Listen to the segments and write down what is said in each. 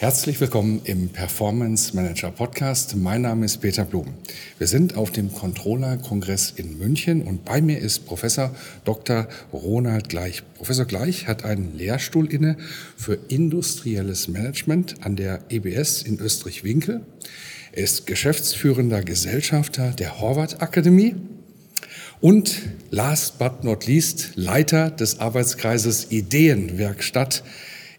Herzlich willkommen im Performance Manager Podcast. Mein Name ist Peter Blum. Wir sind auf dem Controller-Kongress in München und bei mir ist Professor Dr. Ronald Gleich. Professor Gleich hat einen Lehrstuhl inne für industrielles Management an der EBS in Österreich-Winkel. Er ist geschäftsführender Gesellschafter der Horvath Akademie und last but not least Leiter des Arbeitskreises Ideenwerkstatt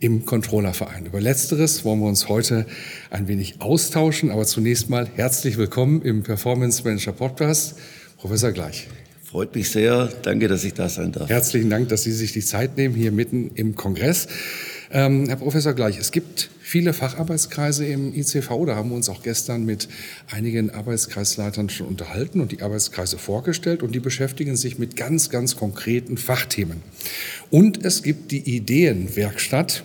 im Controllerverein. Über Letzteres wollen wir uns heute ein wenig austauschen, aber zunächst mal herzlich willkommen im Performance Manager Podcast, Professor Gleich. Freut mich sehr. Danke, dass ich da sein darf. Herzlichen Dank, dass Sie sich die Zeit nehmen hier mitten im Kongress. Ähm, Herr Professor Gleich, es gibt viele Facharbeitskreise im ICV. Da haben wir uns auch gestern mit einigen Arbeitskreisleitern schon unterhalten und die Arbeitskreise vorgestellt. Und die beschäftigen sich mit ganz, ganz konkreten Fachthemen. Und es gibt die Ideenwerkstatt.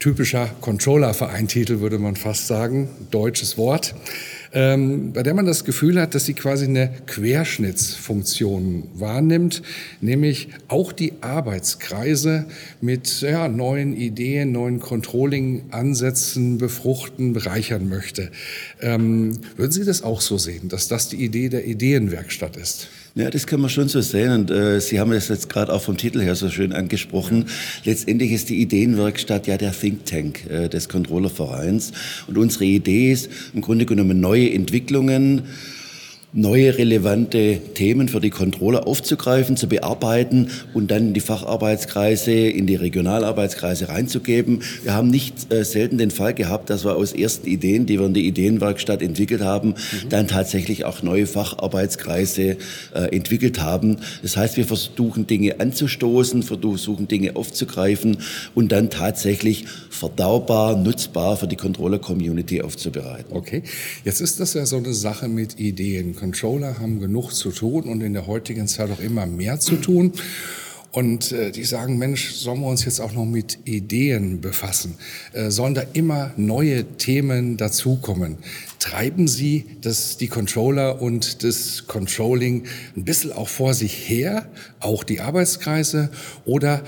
Typischer Controller-Vereintitel würde man fast sagen, deutsches Wort ähm, bei der man das Gefühl hat, dass sie quasi eine Querschnittsfunktion wahrnimmt, nämlich auch die Arbeitskreise mit ja, neuen Ideen, neuen Controlling-Ansätzen befruchten, bereichern möchte. Ähm, würden Sie das auch so sehen, dass das die Idee der Ideenwerkstatt ist? Ja, das kann man schon so sehen. Und äh, Sie haben es jetzt gerade auch vom Titel her so schön angesprochen. Letztendlich ist die Ideenwerkstatt ja der Think Tank äh, des Controllervereins. Und unsere Idee ist im Grunde genommen neue Entwicklungen neue relevante Themen für die Controller aufzugreifen, zu bearbeiten und dann in die Facharbeitskreise, in die Regionalarbeitskreise reinzugeben. Wir haben nicht äh, selten den Fall gehabt, dass wir aus ersten Ideen, die wir in der Ideenwerkstatt entwickelt haben, mhm. dann tatsächlich auch neue Facharbeitskreise äh, entwickelt haben. Das heißt, wir versuchen Dinge anzustoßen, versuchen Dinge aufzugreifen und dann tatsächlich verdaubar, nutzbar für die Controller-Community aufzubereiten. Okay, jetzt ist das ja so eine Sache mit Ideen. Controller haben genug zu tun und in der heutigen Zeit auch immer mehr zu tun. Und äh, die sagen, Mensch, sollen wir uns jetzt auch noch mit Ideen befassen? Äh, sollen da immer neue Themen dazukommen? Treiben Sie das, die Controller und das Controlling ein bisschen auch vor sich her, auch die Arbeitskreise? Oder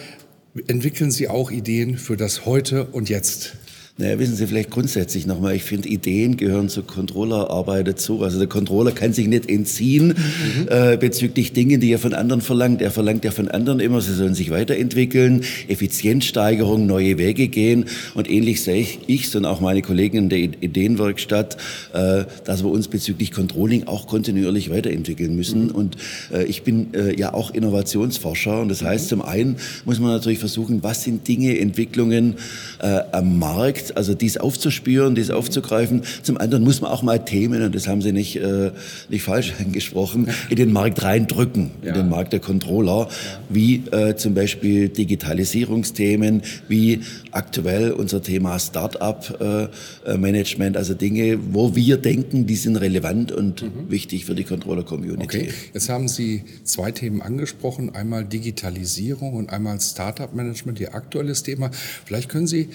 entwickeln Sie auch Ideen für das Heute und Jetzt? Naja, wissen Sie vielleicht grundsätzlich nochmal, ich finde, Ideen gehören zur Controllerarbeit dazu. Also der Controller kann sich nicht entziehen mhm. äh, bezüglich Dingen, die er von anderen verlangt. Er verlangt ja von anderen immer, sie sollen sich weiterentwickeln, Effizienzsteigerung, neue Wege gehen. Und ähnlich sehe ich, ich und auch meine Kollegen in der Ideenwerkstatt, äh, dass wir uns bezüglich Controlling auch kontinuierlich weiterentwickeln müssen. Mhm. Und äh, ich bin äh, ja auch Innovationsforscher. Und das heißt, mhm. zum einen muss man natürlich versuchen, was sind Dinge, Entwicklungen äh, am Markt, also dies aufzuspüren, dies aufzugreifen. Zum anderen muss man auch mal Themen, und das haben Sie nicht, äh, nicht falsch angesprochen, in den Markt reindrücken, ja. in den Markt der Controller, ja. wie äh, zum Beispiel Digitalisierungsthemen, wie aktuell unser Thema Start-up-Management, äh, also Dinge, wo wir denken, die sind relevant und mhm. wichtig für die Controller-Community. Okay, jetzt haben Sie zwei Themen angesprochen, einmal Digitalisierung und einmal Start-up-Management, Ihr aktuelles Thema. Vielleicht können Sie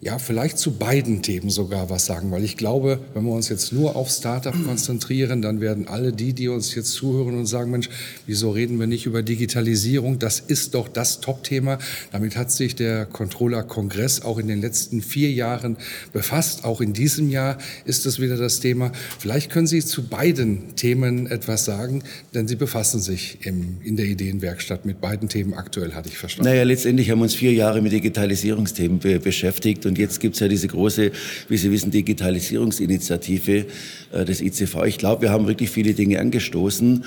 ja, vielleicht zu beiden Themen sogar was sagen, weil ich glaube, wenn wir uns jetzt nur auf Startup konzentrieren, dann werden alle die, die uns jetzt zuhören und sagen, Mensch, wieso reden wir nicht über Digitalisierung? Das ist doch das Top-Thema. Damit hat sich der Controller-Kongress auch in den letzten vier Jahren befasst. Auch in diesem Jahr ist es wieder das Thema. Vielleicht können Sie zu beiden Themen etwas sagen, denn Sie befassen sich im, in der Ideenwerkstatt mit beiden Themen aktuell, hatte ich verstanden. Naja, letztendlich haben wir uns vier Jahre mit Digitalisierungsthemen be beschäftigt und jetzt gibt es ja diese große, wie Sie wissen, Digitalisierungsinitiative äh, des ICV. Ich glaube, wir haben wirklich viele Dinge angestoßen.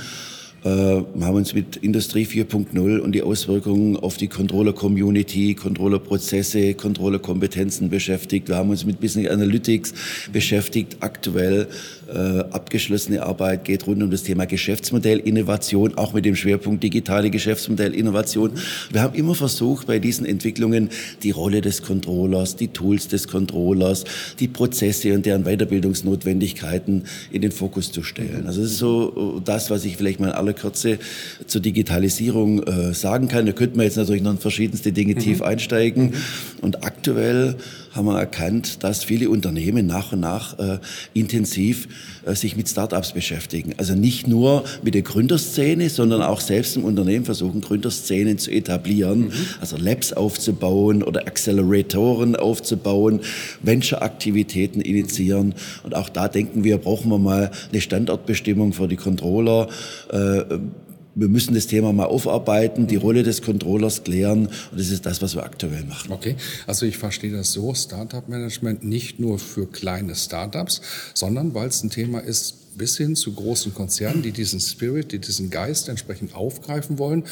Äh, haben uns mit Industrie 4.0 und die Auswirkungen auf die Controller-Community, Controller-Prozesse, Controller-Kompetenzen beschäftigt. Wir haben uns mit Business Analytics beschäftigt. Aktuell äh, abgeschlossene Arbeit geht rund um das Thema Geschäftsmodellinnovation, auch mit dem Schwerpunkt digitale Geschäftsmodellinnovation. Wir haben immer versucht, bei diesen Entwicklungen die Rolle des Controllers, die Tools des Controllers, die Prozesse und deren Weiterbildungsnotwendigkeiten in den Fokus zu stellen. Also das ist so äh, das, was ich vielleicht mal aller Kürze zur Digitalisierung äh, sagen kann. Da könnte man jetzt natürlich noch in verschiedenste Dinge mhm. tief einsteigen. Mhm. Und aktuell haben wir erkannt, dass viele Unternehmen nach und nach äh, intensiv äh, sich mit Startups beschäftigen. Also nicht nur mit der Gründerszene, sondern auch selbst im Unternehmen versuchen, Gründerszenen zu etablieren, mhm. also Labs aufzubauen oder Acceleratoren aufzubauen, Venture-Aktivitäten initiieren. Und auch da denken wir, brauchen wir mal eine Standortbestimmung für die Controller. Äh, wir müssen das Thema mal aufarbeiten, die Rolle des Controllers klären und das ist das, was wir aktuell machen. Okay, also ich verstehe das so, Startup Management nicht nur für kleine Startups, sondern weil es ein Thema ist, bis hin zu großen Konzernen, die diesen Spirit, die diesen Geist entsprechend aufgreifen wollen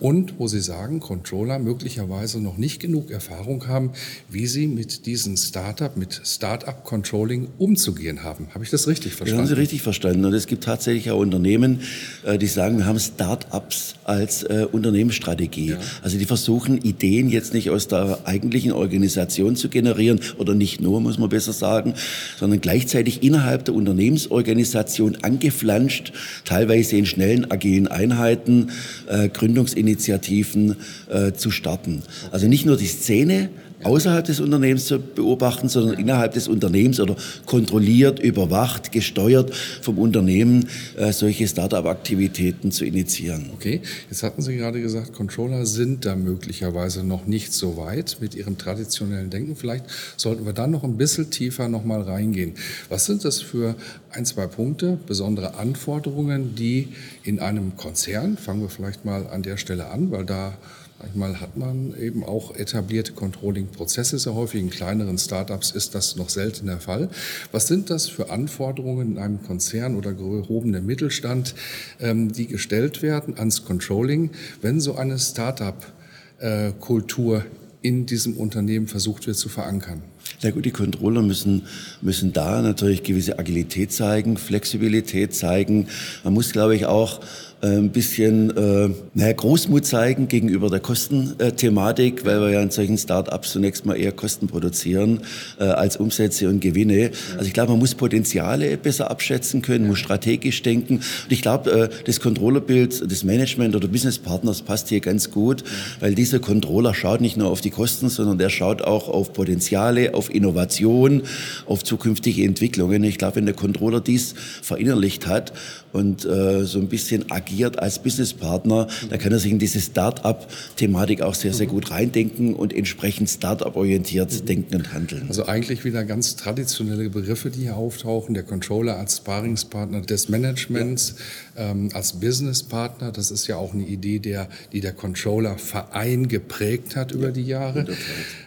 und wo sie sagen, Controller möglicherweise noch nicht genug Erfahrung haben, wie sie mit diesen Startup, mit Startup Controlling umzugehen haben. Habe ich das richtig verstanden? Das haben Sie richtig verstanden. Und es gibt tatsächlich auch Unternehmen, äh, die sagen, wir haben Startups als äh, Unternehmensstrategie. Ja. Also die versuchen, Ideen jetzt nicht aus der eigentlichen Organisation zu generieren oder nicht nur, muss man besser sagen, sondern gleichzeitig innerhalb der Unternehmensorganisation angeflanscht, teilweise in schnellen, agilen Einheiten, äh, Gründungsinitiativen Initiativen äh, zu starten. Also nicht nur die Szene außerhalb des Unternehmens zu beobachten, sondern innerhalb des Unternehmens oder kontrolliert, überwacht, gesteuert vom Unternehmen äh, solche Start-up-Aktivitäten zu initiieren. Okay, jetzt hatten Sie gerade gesagt, Controller sind da möglicherweise noch nicht so weit mit ihrem traditionellen Denken. Vielleicht sollten wir dann noch ein bisschen tiefer noch mal reingehen. Was sind das für ein, zwei Punkte, besondere Anforderungen, die in einem Konzern, fangen wir vielleicht mal an der Stelle an, weil da Manchmal hat man eben auch etablierte Controlling-Prozesse. Sehr häufig in kleineren Startups ist das noch selten der Fall. Was sind das für Anforderungen in einem Konzern oder gehobenen Mittelstand, ähm, die gestellt werden ans Controlling, wenn so eine Startup-Kultur in diesem Unternehmen versucht wird zu verankern? Na gut, die Controller müssen, müssen da natürlich gewisse Agilität zeigen, Flexibilität zeigen. Man muss, glaube ich, auch äh, ein bisschen äh, naja, Großmut zeigen gegenüber der Kostenthematik, weil wir ja in solchen Start-ups zunächst mal eher Kosten produzieren äh, als Umsätze und Gewinne. Also ich glaube, man muss Potenziale besser abschätzen können, muss strategisch denken. Und ich glaube, äh, das Controllerbild des Management oder Business Partners passt hier ganz gut, weil dieser Controller schaut nicht nur auf die Kosten, sondern der schaut auch auf Potenziale, auf Innovation, auf zukünftige Entwicklungen. Ich glaube, wenn der Controller dies verinnerlicht hat und äh, so ein bisschen agiert als Businesspartner, dann kann er sich in diese Start-up-Thematik auch sehr, sehr gut reindenken und entsprechend Start-up-orientiert denken und handeln. Also eigentlich wieder ganz traditionelle Begriffe, die hier auftauchen. Der Controller als Sparingspartner des Managements, ja. ähm, als Businesspartner. Das ist ja auch eine Idee, der, die der Controller-Verein geprägt hat über die Jahre.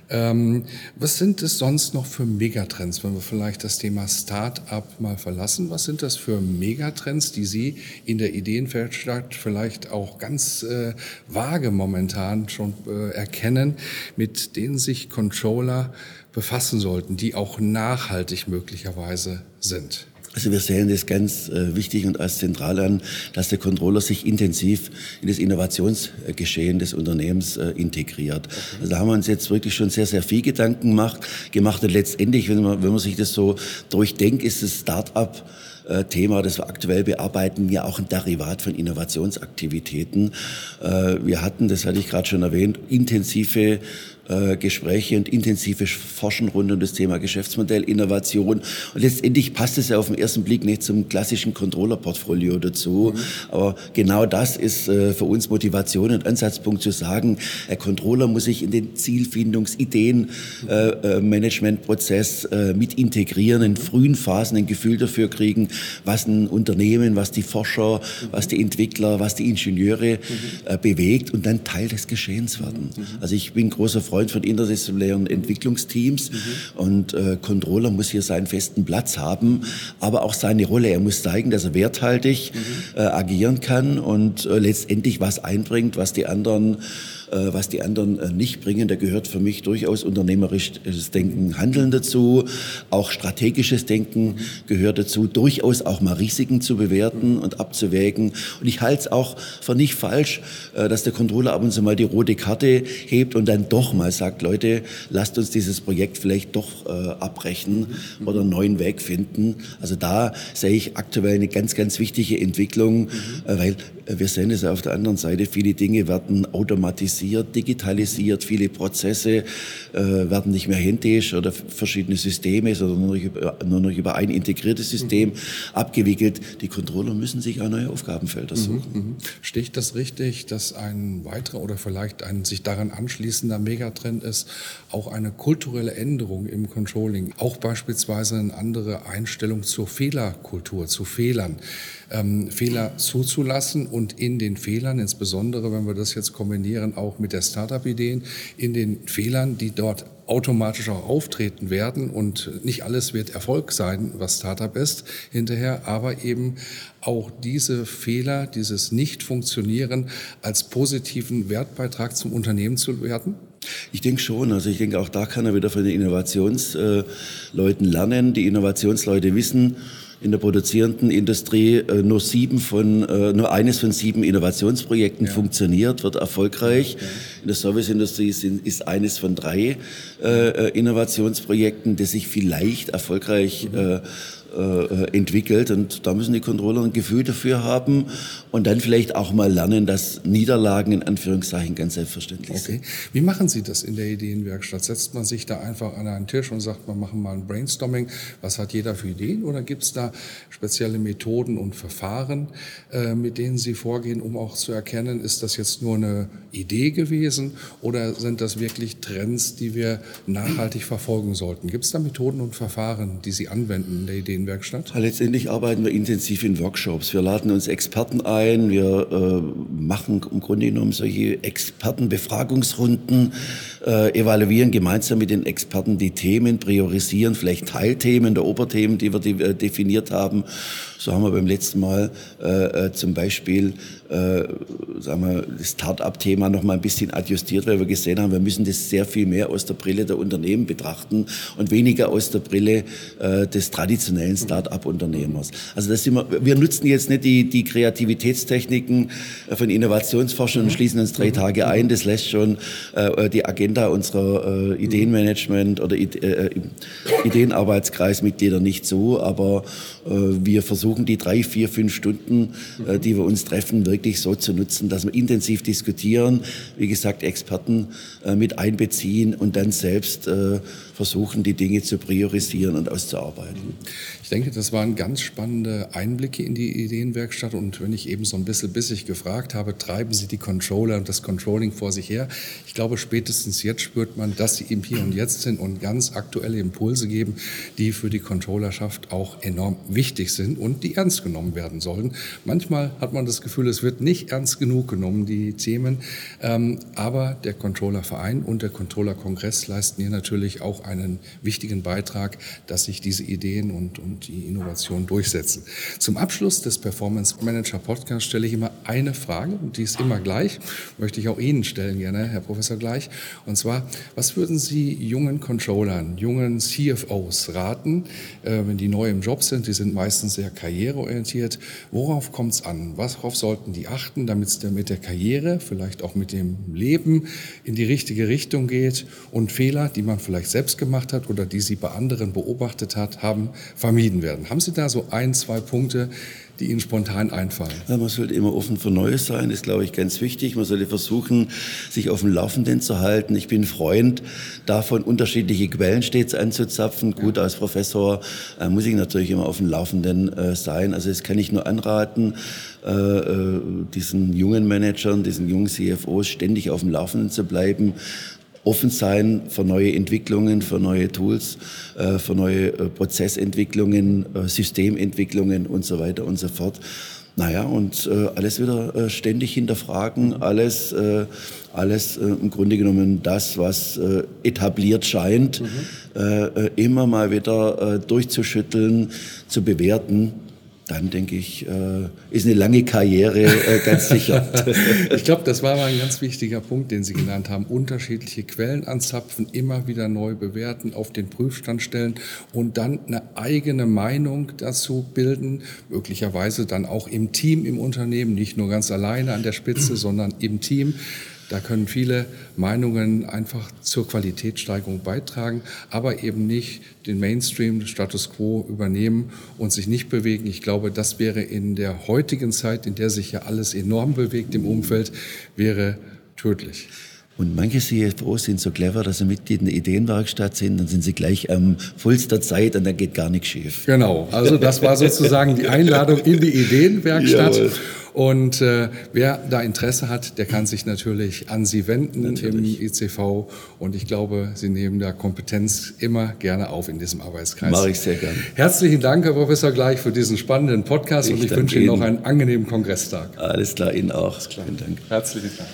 Ähm, was sind es sonst noch für Megatrends, wenn wir vielleicht das Thema Start-up mal verlassen? Was sind das für Megatrends, die Sie in der Ideenwerkstatt vielleicht auch ganz äh, vage momentan schon äh, erkennen, mit denen sich Controller befassen sollten, die auch nachhaltig möglicherweise sind? Also wir sehen das ganz äh, wichtig und als zentral an, dass der Controller sich intensiv in das Innovationsgeschehen des Unternehmens äh, integriert. Okay. Also da haben wir uns jetzt wirklich schon sehr, sehr viel Gedanken gemacht. gemacht und letztendlich, wenn man, wenn man sich das so durchdenkt, ist das Start-up äh, Thema, das wir aktuell bearbeiten, ja auch ein Derivat von Innovationsaktivitäten. Äh, wir hatten, das hatte ich gerade schon erwähnt, intensive äh, Gespräche und intensive Forschen rund um das Thema Geschäftsmodell, Innovation. Und letztendlich passt es ja auf den ersten Blick nicht zum klassischen Controller-Portfolio dazu. Mhm. Aber genau das ist äh, für uns Motivation und Ansatzpunkt zu sagen, der Controller muss sich in den Zielfindungs-, Ideen, äh, äh mit integrieren, in frühen Phasen ein Gefühl dafür kriegen, was ein Unternehmen, was die Forscher, was die Entwickler, was die Ingenieure äh, bewegt und dann Teil des Geschehens werden. Also ich bin großer Freund von interdisziplinären Entwicklungsteams. Und äh, Controller muss hier seinen festen Platz haben, aber auch seine Rolle. Er muss zeigen, dass er werthaltig äh, agieren kann und äh, letztendlich was einbringt, was die anderen was die anderen äh, nicht bringen. Da gehört für mich durchaus unternehmerisches Denken, Handeln dazu, auch strategisches Denken gehört dazu, durchaus auch mal Risiken zu bewerten und abzuwägen. Und ich halte es auch für nicht falsch, äh, dass der Controller ab und zu mal die rote Karte hebt und dann doch mal sagt, Leute, lasst uns dieses Projekt vielleicht doch abbrechen oder einen neuen Weg finden. Also da sehe ich aktuell eine ganz, ganz wichtige Entwicklung, weil wir sehen es auf der anderen Seite, viele Dinge werden automatisiert automatisiert, digitalisiert, viele Prozesse äh, werden nicht mehr händisch oder verschiedene Systeme, sondern nur noch über, nur noch über ein integriertes System mhm. abgewickelt. Die Controller müssen sich auch neue Aufgabenfelder mhm, suchen. Mhm. Sticht das richtig, dass ein weiterer oder vielleicht ein sich daran anschließender Megatrend ist, auch eine kulturelle Änderung im Controlling, auch beispielsweise eine andere Einstellung zur Fehlerkultur, zu Fehlern ähm, Fehler zuzulassen und in den Fehlern, insbesondere wenn wir das jetzt kombinieren, auch mit der Startup-Ideen, in den Fehlern, die dort automatisch auch auftreten werden und nicht alles wird Erfolg sein, was Startup ist hinterher, aber eben auch diese Fehler, dieses Nicht-Funktionieren als positiven Wertbeitrag zum Unternehmen zu werten? Ich denke schon. Also ich denke, auch da kann er wieder von den Innovationsleuten lernen. Die Innovationsleute wissen, in der produzierenden Industrie äh, nur sieben von, äh, nur eines von sieben Innovationsprojekten ja. funktioniert, wird erfolgreich. Ja. In der Serviceindustrie sind, ist eines von drei äh, äh Innovationsprojekten, das sich vielleicht erfolgreich mhm. Äh, entwickelt. Und da müssen die Controller ein Gefühl dafür haben und dann vielleicht auch mal lernen, dass Niederlagen in Anführungszeichen ganz selbstverständlich okay. sind. Wie machen Sie das in der Ideenwerkstatt? Setzt man sich da einfach an einen Tisch und sagt, wir machen mal ein Brainstorming, was hat jeder für Ideen? Oder gibt es da spezielle Methoden und Verfahren, äh, mit denen Sie vorgehen, um auch zu erkennen, ist das jetzt nur eine Idee gewesen oder sind das wirklich Trends, die wir nachhaltig verfolgen sollten? Gibt es da Methoden und Verfahren, die Sie anwenden in der Ideenwerkstatt? Letztendlich arbeiten wir intensiv in Workshops. Wir laden uns Experten ein, wir äh, machen im Grunde genommen solche Expertenbefragungsrunden, äh, evaluieren gemeinsam mit den Experten die Themen, priorisieren vielleicht Teilthemen der Oberthemen, die wir de äh, definiert haben. So haben wir beim letzten Mal äh, äh zum Beispiel äh, sagen wir, das Start-up-Thema noch mal ein bisschen adjustiert, weil wir gesehen haben, wir müssen das sehr viel mehr aus der Brille der Unternehmen betrachten und weniger aus der Brille äh, des traditionellen Start-up-Unternehmers. Also das sind wir, wir nutzen jetzt nicht die, die Kreativitätstechniken äh, von Innovationsforschung und schließen uns drei Tage ein. Das lässt schon äh, die Agenda unserer äh, Ideenmanagement oder äh, Ideenarbeitskreismitglieder nicht so, aber äh, wir versuchen die drei, vier, fünf Stunden, äh, die wir uns treffen, wirklich so zu nutzen, dass wir intensiv diskutieren, wie gesagt, Experten äh, mit einbeziehen und dann selbst versuchen, die Dinge zu priorisieren und auszuarbeiten. Ich denke, das waren ganz spannende Einblicke in die Ideenwerkstatt. Und wenn ich eben so ein bisschen bissig gefragt habe, treiben Sie die Controller und das Controlling vor sich her? Ich glaube, spätestens jetzt spürt man, dass Sie im Hier und Jetzt sind und ganz aktuelle Impulse geben, die für die Controllerschaft auch enorm wichtig sind und die ernst genommen werden sollen. Manchmal hat man das Gefühl, es wird nicht ernst genug genommen, die Themen. Ähm, aber der Controllerverein und der Controllerkongress leisten hier natürlich auch einen wichtigen Beitrag, dass sich diese Ideen und, und die Innovation durchsetzen. Zum Abschluss des Performance Manager Podcasts stelle ich immer eine Frage und die ist immer gleich, möchte ich auch Ihnen stellen gerne, Herr Professor Gleich. Und zwar, was würden Sie jungen Controllern, jungen CFOs raten, äh, wenn die neu im Job sind, die sind meistens sehr karriereorientiert, worauf kommt es an? Worauf sollten die achten, damit es mit der Karriere, vielleicht auch mit dem Leben in die richtige Richtung geht und Fehler, die man vielleicht selbst gemacht hat oder die Sie bei anderen beobachtet hat, haben, vermieden werden. Haben Sie da so ein, zwei Punkte, die Ihnen spontan einfallen? Ja, man sollte immer offen für Neues sein, ist, glaube ich, ganz wichtig. Man sollte versuchen, sich auf dem Laufenden zu halten. Ich bin Freund davon, unterschiedliche Quellen stets anzuzapfen. Gut, als Professor äh, muss ich natürlich immer auf dem Laufenden äh, sein. Also das kann ich nur anraten, äh, äh diesen jungen Managern, diesen jungen CFOs ständig auf dem Laufenden zu bleiben offen sein für neue Entwicklungen, für neue Tools, äh, für neue äh, Prozessentwicklungen, äh, Systementwicklungen und so weiter und so fort. Naja, und äh, alles wieder äh, ständig hinterfragen, alles, äh, alles im Grunde genommen das, was etabliert scheint, mhm. immer mal wieder durchzuschütteln, zu bewerten dann denke ich, äh, ist eine lange Karriere äh, ganz sicher. ich glaube, das war mal ein ganz wichtiger Punkt, den Sie genannt haben. Unterschiedliche Quellen anzapfen, immer wieder neu bewerten, auf den Prüfstand stellen und dann eine eigene Meinung dazu bilden, möglicherweise dann auch im Team im Unternehmen, nicht nur ganz alleine an der Spitze, sondern im Team. Da können viele Meinungen einfach zur Qualitätssteigerung beitragen, aber eben nicht den Mainstream, Status quo übernehmen und sich nicht bewegen. Ich glaube, das wäre in der heutigen Zeit, in der sich ja alles enorm bewegt im Umfeld, wäre tödlich. Und manche CFOs sind so clever, dass sie Mitglied in der Ideenwerkstatt sind, dann sind sie gleich am vollster Zeit und dann geht gar nichts schief. Genau, also das war sozusagen die Einladung in die Ideenwerkstatt. Jawohl. Und äh, wer da Interesse hat, der kann sich natürlich an Sie wenden natürlich. im ICV. Und ich glaube, Sie nehmen da Kompetenz immer gerne auf in diesem Arbeitskreis. Mache ich sehr gerne. Herzlichen Dank, Herr Professor Gleich, für diesen spannenden Podcast. Ich und ich wünsche Ihnen noch einen angenehmen Kongresstag. Alles klar, Ihnen auch. Vielen Dank. Herzlichen Dank.